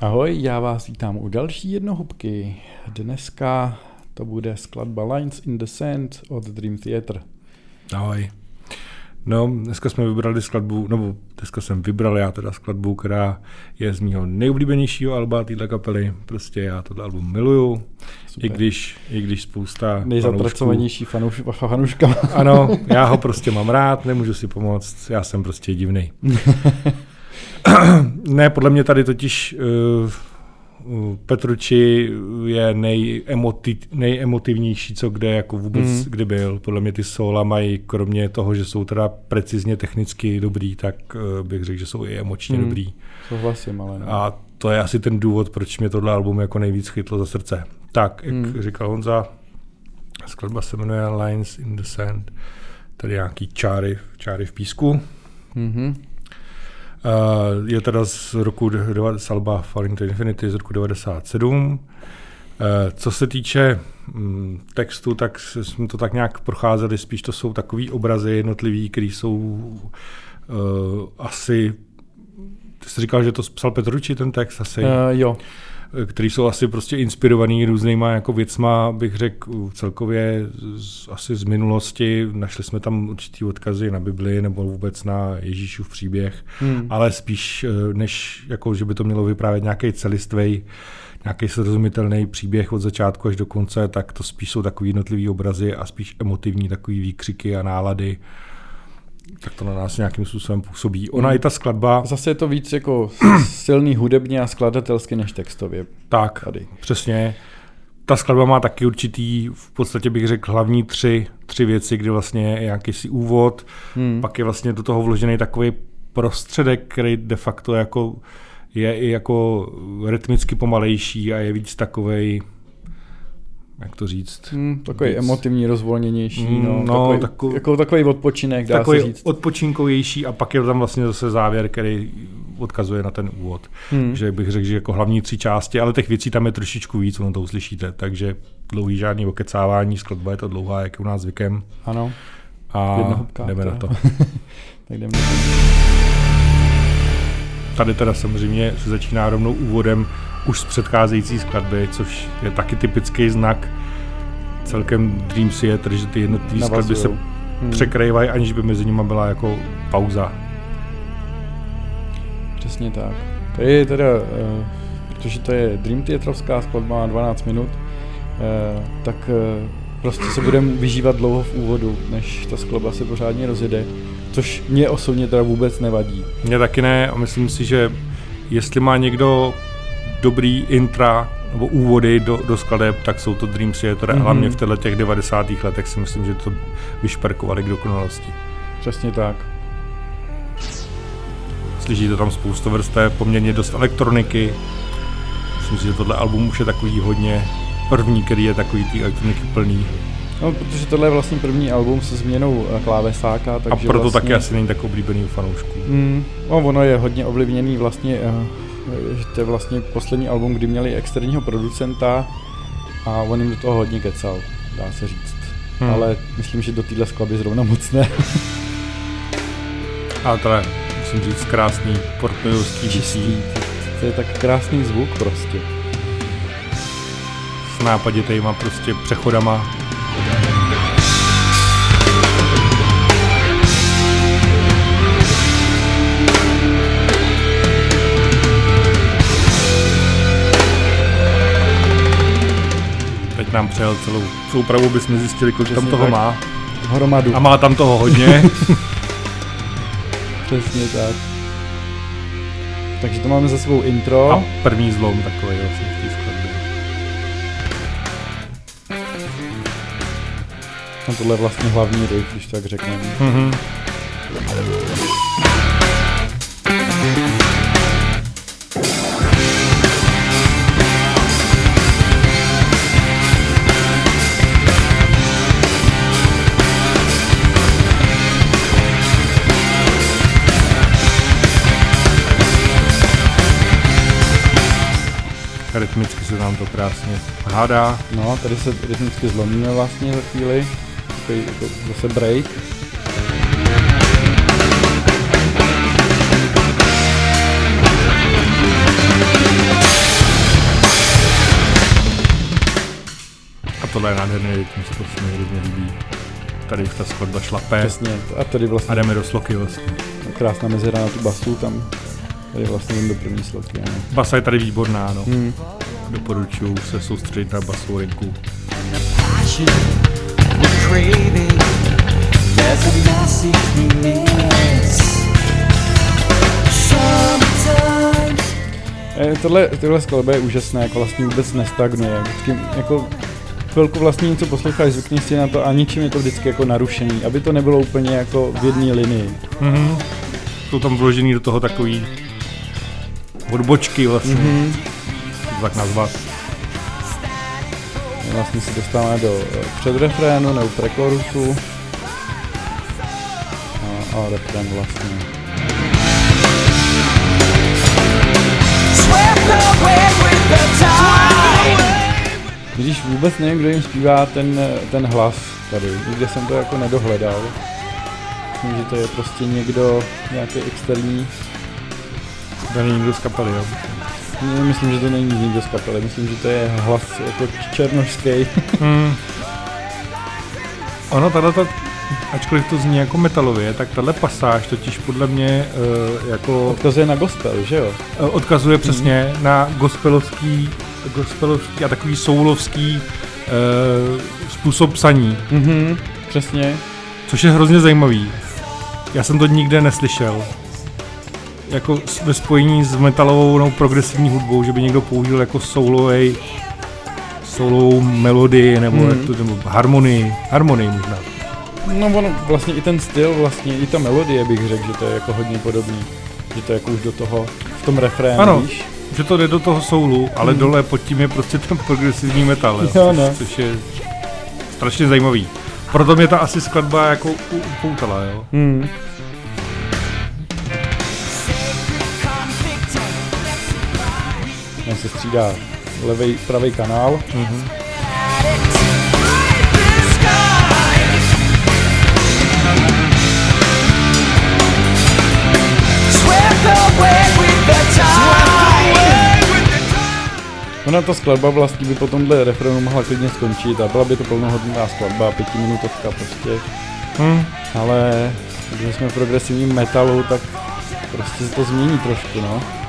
Ahoj, já vás vítám u další jednohubky. Dneska to bude skladba Lines in the Sand od Dream Theater. Ahoj. No, dneska jsme vybrali skladbu, nebo dneska jsem vybral já teda skladbu, která je z mého nejoblíbenějšího alba téhle kapely. Prostě já tohle album miluju, Super. i když, i když spousta Nejzapracovanější fanouš, fanouška. Ano, já ho prostě mám rád, nemůžu si pomoct, já jsem prostě divný. ne, podle mě tady totiž uh, Petruči je nejemoti, nejemotivnější, co kde jako vůbec mm. kdy byl. Podle mě ty sola mají, kromě toho, že jsou teda precizně technicky dobrý, tak uh, bych řekl, že jsou i emočně mm. dobrý. Souhlasím, ale ne. A to je asi ten důvod, proč mě tohle album jako nejvíc chytlo za srdce. Tak, jak mm. říkal Honza, skladba se jmenuje Lines in the Sand, tady nějaký čáry, čáry v písku. Mm-hmm. Uh, je teda z roku z Alba Falling to Infinity z roku 97. Uh, eh, co se týče um, textu, tak jsme to tak nějak procházeli, spíš to jsou takový obrazy jednotlivý, které jsou uh, asi ty jsi říkal, že to psal Petruči ten text asi? Uh, jo který jsou asi prostě inspirovaný různýma jako věcma, bych řekl celkově z, asi z minulosti. Našli jsme tam určitý odkazy na Bibli nebo vůbec na Ježíšův příběh, hmm. ale spíš eh, než jako, že by to mělo vyprávět nějaký celistvej, nějaký srozumitelný příběh od začátku až do konce, tak to spíš jsou takový jednotlivý obrazy a spíš emotivní takový výkřiky a nálady tak to na nás nějakým způsobem působí. Ona hmm. i ta skladba... Zase je to víc jako silný hudebně a skladatelsky než textově. Tak, tady. přesně. Ta skladba má taky určitý, v podstatě bych řekl, hlavní tři, tři věci, kdy vlastně je nějaký si úvod, hmm. pak je vlastně do toho vložený takový prostředek, který de facto jako je i jako rytmicky pomalejší a je víc takovej jak to říct? Hmm, takový víc. emotivní, rozvolněnější, mm, no, no takový, takový, jako takový odpočinek, dá takový se říct. odpočinkovější a pak je tam vlastně zase závěr, který odkazuje na ten úvod. Hmm. Že bych řekl, že jako hlavní tři části, ale těch věcí tam je trošičku víc, ono to uslyšíte, takže dlouhý žádný okecávání, skladba je to dlouhá, jak je u nás zvykem. Ano. A jdeme na to. tak jdeme to. Tady teda samozřejmě se začíná rovnou úvodem už z předcházející skladby, což je taky typický znak celkem Dream Theater, že ty jednotlivé skladby se hmm. překrývají, aniž by mezi nimi byla jako pauza. Přesně tak. To je teda, uh, protože to je Dream Theatrovská skladba na 12 minut, uh, tak uh, prostě se budeme vyžívat dlouho v úvodu, než ta skladba se pořádně rozjede, což mě osobně teda vůbec nevadí. Mně taky ne a myslím si, že jestli má někdo dobrý intra nebo úvody do, do skladeb, tak jsou to Dream Theater, mm-hmm. hlavně v těchto těch 90. letech si myslím, že to vyšperkovali k dokonalosti. Přesně tak. Slyšíte tam spoustu vrstev, poměrně dost elektroniky. Myslím si, že tohle album už je takový hodně první, který je takový ty elektroniky plný. No, protože tohle je vlastně první album se změnou eh, klávesáka, takže A proto vlastně... taky asi není tak oblíbený u fanoušků. Mm, no, ono je hodně ovlivněný vlastně uh, to je vlastně poslední album, kdy měli externího producenta a on jim do toho hodně kecal, dá se říct. Hmm. Ale myslím, že do téhle skladby zrovna moc ne. a to je, musím říct, krásný portnojovský Čistý. To je tak krásný zvuk prostě. S nápaditejma prostě přechodama nám přejel celou soupravu, bychom zjistili, kolik Přesně tam toho tak. má. Hromadu. A má tam toho hodně. Přesně tak. Takže to máme za sebou intro. A první zlom takový vlastně v té skladbě. A tohle je vlastně hlavní riff, když tak řekneme. Mm-hmm. rytmicky se nám to krásně hádá. No, tady se rytmicky zlomíme vlastně za chvíli. Takový jako zase break. A tohle je nádherný rytmus, to se mi hrozně líbí. Tady už ta skladba šlapé. Přesně, a tady vlastně. A jdeme do sloky vlastně. Krásná mezera na tu basu tam. Tady vlastně jen do první sloky, ano. Basa je tady výborná, no. Hmm. Doporučuji se soustředit na basovou linku. passion we're craving. There's a massive immense. Sometimes E, tohle, tohle skladba je úžasné, jako vlastně vůbec nestagnuje. Vždycky jako chvilku vlastně něco posloucháš, zvykneš si na to a ničím je to vždycky jako narušený, aby to nebylo úplně jako v jedné linii. Mhm. Jsou tam vložený do toho takový odbočky vlastně, mm-hmm. Tak nazvat. Vlastně se dostáváme do eh, předrefrénu nebo prekorusu. A, a refrén vlastně. Když vůbec nevím, kdo jim zpívá ten, eh, ten hlas tady, nikde jsem to jako nedohledal. Myslím, že to je prostě někdo, nějaký externí, To není nikdo z kapely, jo. Ne, myslím, že to není nikdo z kapely, myslím, že to je hlas jako černožský. Hmm. Ono, tato, ačkoliv to zní jako metalově, tak tahle pasáž totiž podle mě uh, jako Odkazuje na gospel, že jo? eh, odkazuje přesně na gospelovský, gospelovský a takový soulovský uh, způsob psaní, Mhm, přesně. což je hrozně zajímavý. Já jsem to nikde neslyšel. Jako ve spojení s metalovou nebo progresivní hudbou, že by někdo použil jako soulovej soulovou melodii nebo, Mhm. jak to, nebo harmonii, harmonii možná. No ono, vlastně i ten styl, vlastně i ta melodie bych řekl, že to je jako hodně podobný. Že to je jako už do toho, v tom refrénu, Ano. víš? Že to jde do toho soulu, ale Mhm. dole pod tím je prostě ten progresivní metal, jo, Jo, což, no. což je strašně zajímavý. Proto mě ta asi skladba jako upoutala, jo. Hmm. Tam se střídá levej, pravý kanál. Mhm. Tide. Ona ta skladba vlastně by po tomhle refrénu mohla klidně skončit a byla by to plnohodnotná skladba, pětiminutovka prostě. Hm. Ale když jsme v progresivním metalu, tak prostě se to změní trošku, no.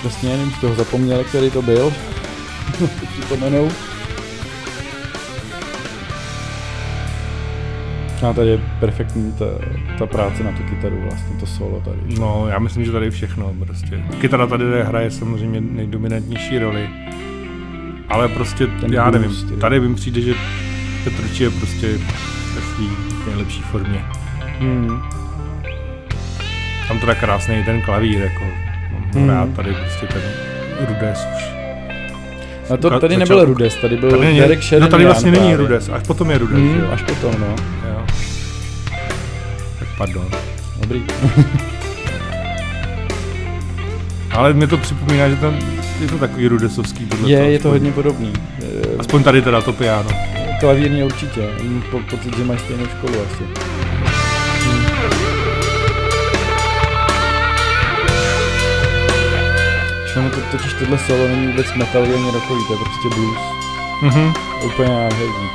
Přesně, z toho zapomněli, který to byl. Připomenou. A tady je perfektní ta, ta práce na tu kytaru vlastně, to solo tady. že? No, já myslím, že tady je všechno prostě. Kytara tady hraje samozřejmě nejdominantnější roli. Ale prostě, Ten já nevím, ty. tady mi přijde, že Petrči je prostě ve svý nejlepší formě. Hmm. Tam teda krásný ten klavír, jako Hmm. rád tady prostě ten Rudes už. A to tady začal- nebyl Rudes, tady byl Tady, není, Derek no Sheridan. tady vlastně není. Rudes, až potom je Rudes, Hmm, až potom, no. jo. Tak pardon. Dobrý. Ale mě to připomíná, že tam je to takový rudesovský tohle. Je, je to hodně podobný. Aspoň tady teda to piano. Klavírně určitě. Mám po, pocit, že mají stejnou školu asi. Totiž tohle solo není vůbec metalový ani rockový, to je prostě blues. Mhm. Úplně nádherný.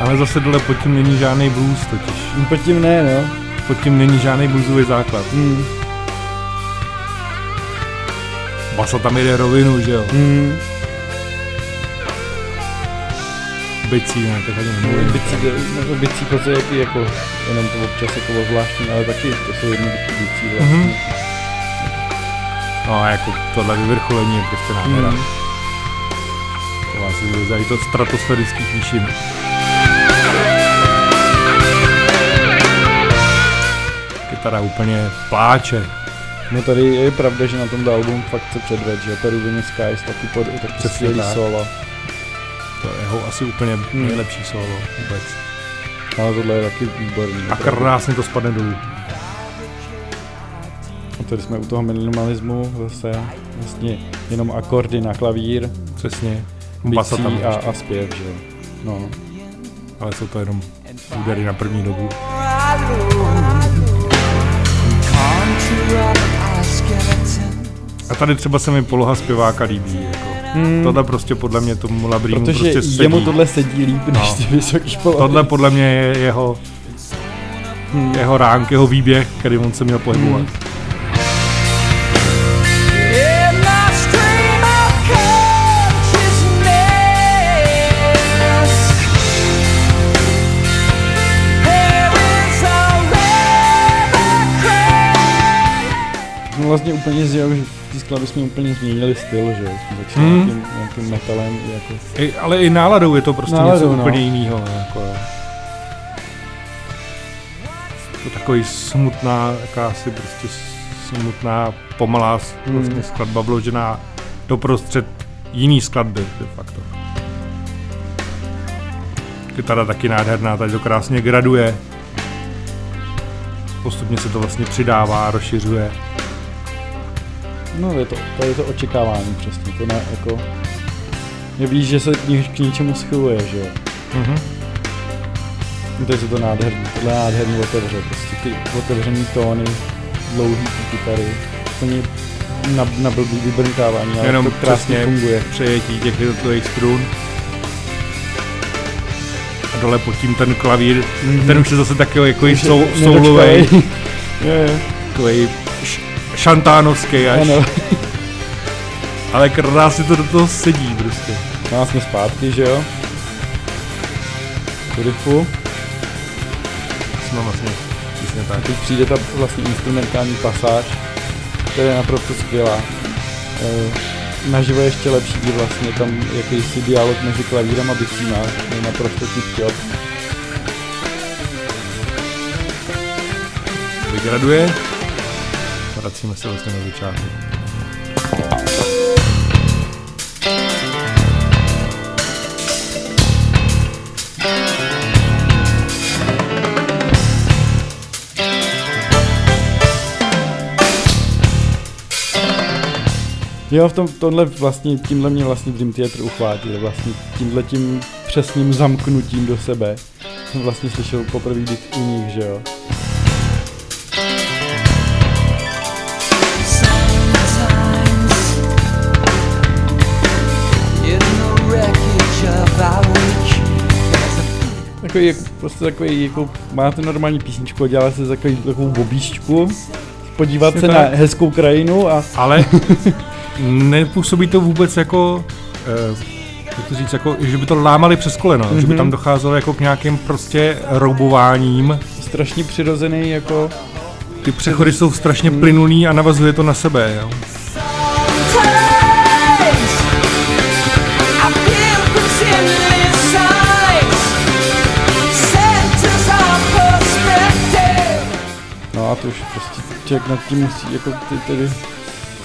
Ale zase dole pod tím není žádný blues totiž. No, Pod tím ne, no. Pod tím není žádný bluesový základ. Hmm. Basa tam jde rovinu, že jo? Hmm. Bicí, ne, tak ani nemluvím. bicí, no, bicí to je taky jako, jenom to občas jako zvláštní, ale taky to jsou jednoduché bicí vlastně. Mhm. No a jako tohle vyvrcholení je prostě nádhera. Hmm. To vás vyzají to stratosférických výšin. Kytara úplně pláče. No tady je pravda, že na tomto albumu fakt se předved, že Peruvian Skies taky, pod, Přesně skvělý tak. solo. To je jeho asi úplně Hmm. nejlepší solo vůbec. Ale tohle je taky výborný. A krásně to spadne dolů. Tady jsme u toho minimalismu zase vlastně jenom akordy na klavír, Přesně. Basa tam a, a zpěv, že jo. No. ale jsou to jenom údery na první dobu. A tady třeba se mi poloha zpěváka líbí. Jako. Hmm. Tohle prostě podle mě tomu Labrýmu Protože prostě sedí. jemu tohle sedí líp, než No. ty vysoký polohy. Tohle podle mě je jeho, jeho ránk, jeho výběh, který on se měl pohybovat. Hmm. Vlastně úplně z jeho, že v té skladbě jsme úplně změnili styl, že. Jsme začali Hmm. nějakým, nějakým metalem, jako... I, ale i náladou je to prostě Náladou, něco no. úplně jiného. Jako, to takový smutná, jakási prostě smutná, pomalá Hmm. vlastně skladba vložená doprostřed jiný skladby de facto. Kytara taky nádherná, tady to krásně graduje. Postupně se to vlastně přidává, rozšiřuje. No je to, to je to očekávání přesně, to ne, jako... Je víš, že se k, něčemu schyluje, že jo. Mhm. No to je to nádherný, tohle je nádherný otevře, prostě ty otevřený tóny, dlouhý ty kytary, úplně na, na blbý vybrnkávání, ale Jenom to krásně přesně funguje. přejetí těch jednotlivých strun. A dole pod tím ten klavír, Mhm. ten už je zase takový jako soulovej, takový šantánovský až, ano. ale krásně to do toho sedí prostě. No a jsme zpátky, že jo? V riffu. Jsme vlastně, přesně tak. Teď přijde ta vlastně instrumentální pasáž, která je naprosto skvělá. E, naživo je ještě lepší, kdy vlastně tam jakýsi dialog mezi klavírem a bicíma, je naprosto top. Vygraduje. Vracíme se vlastně na začátek. Jo, v tom, tohle vlastně, tímhle mě vlastně Dream Theater uchvátil, vlastně tímhle tím přesným zamknutím do sebe. Jsem vlastně slyšel poprvé u nich, že jo. Takový, prostě takový, jako, máte normální písničku a děláte si takový, takovou bobíčku, podívat Přesně se tak. na hezkou krajinu a Ale nepůsobí to vůbec jako, eh, jak to říct, jako, že by to lámali přes koleno, mm-hmm. že by Mhm. tam docházelo jako k nějakým prostě roubováním. strašně přirozený, jako, Ty přechody jsou strašně plynulý a navazuje to na sebe. Jo? To už prostě člověk nad tím musí, jako ty, tedy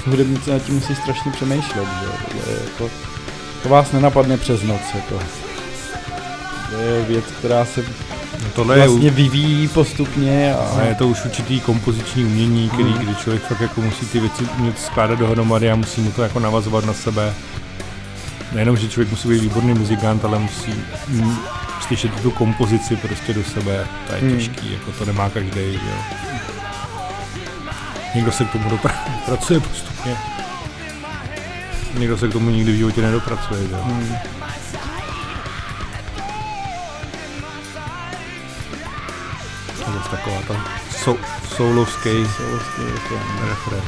hudebníci nad tím musí strašně přemýšlet, že tohle je jako, to vás nenapadne přes noc, jako. To je věc, která se No, tohle je, vlastně u- vyvíjí postupně a a je to už určitý kompoziční umění, který, Mm. kdy člověk fakt jako musí ty věci umět skládat dohromady a musí mu to jako navazovat na sebe. Nejenom, že člověk musí být výborný muzikant, ale musí mm, slyšet tu kompozici prostě do sebe. To je Mm. těžký, jako to nemá každý. Jo. Někdo se k tomu dopra- pracuje postupně. Někdo se k tomu nikdy v životě nedopracuje. Jo. Hmm. To je zase taková ta sou, soulovský Soulovský refrén.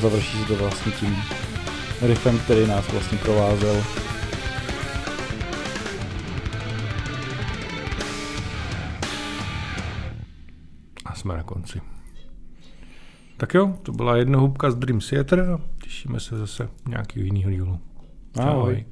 Završí se to vlastně tím riffem, který nás vlastně provázel. Jsme na konci. Tak jo, to byla jedna hubka z Dream Theater a těšíme se zase nějakého jiného dílu. Ahoj. Ahoj.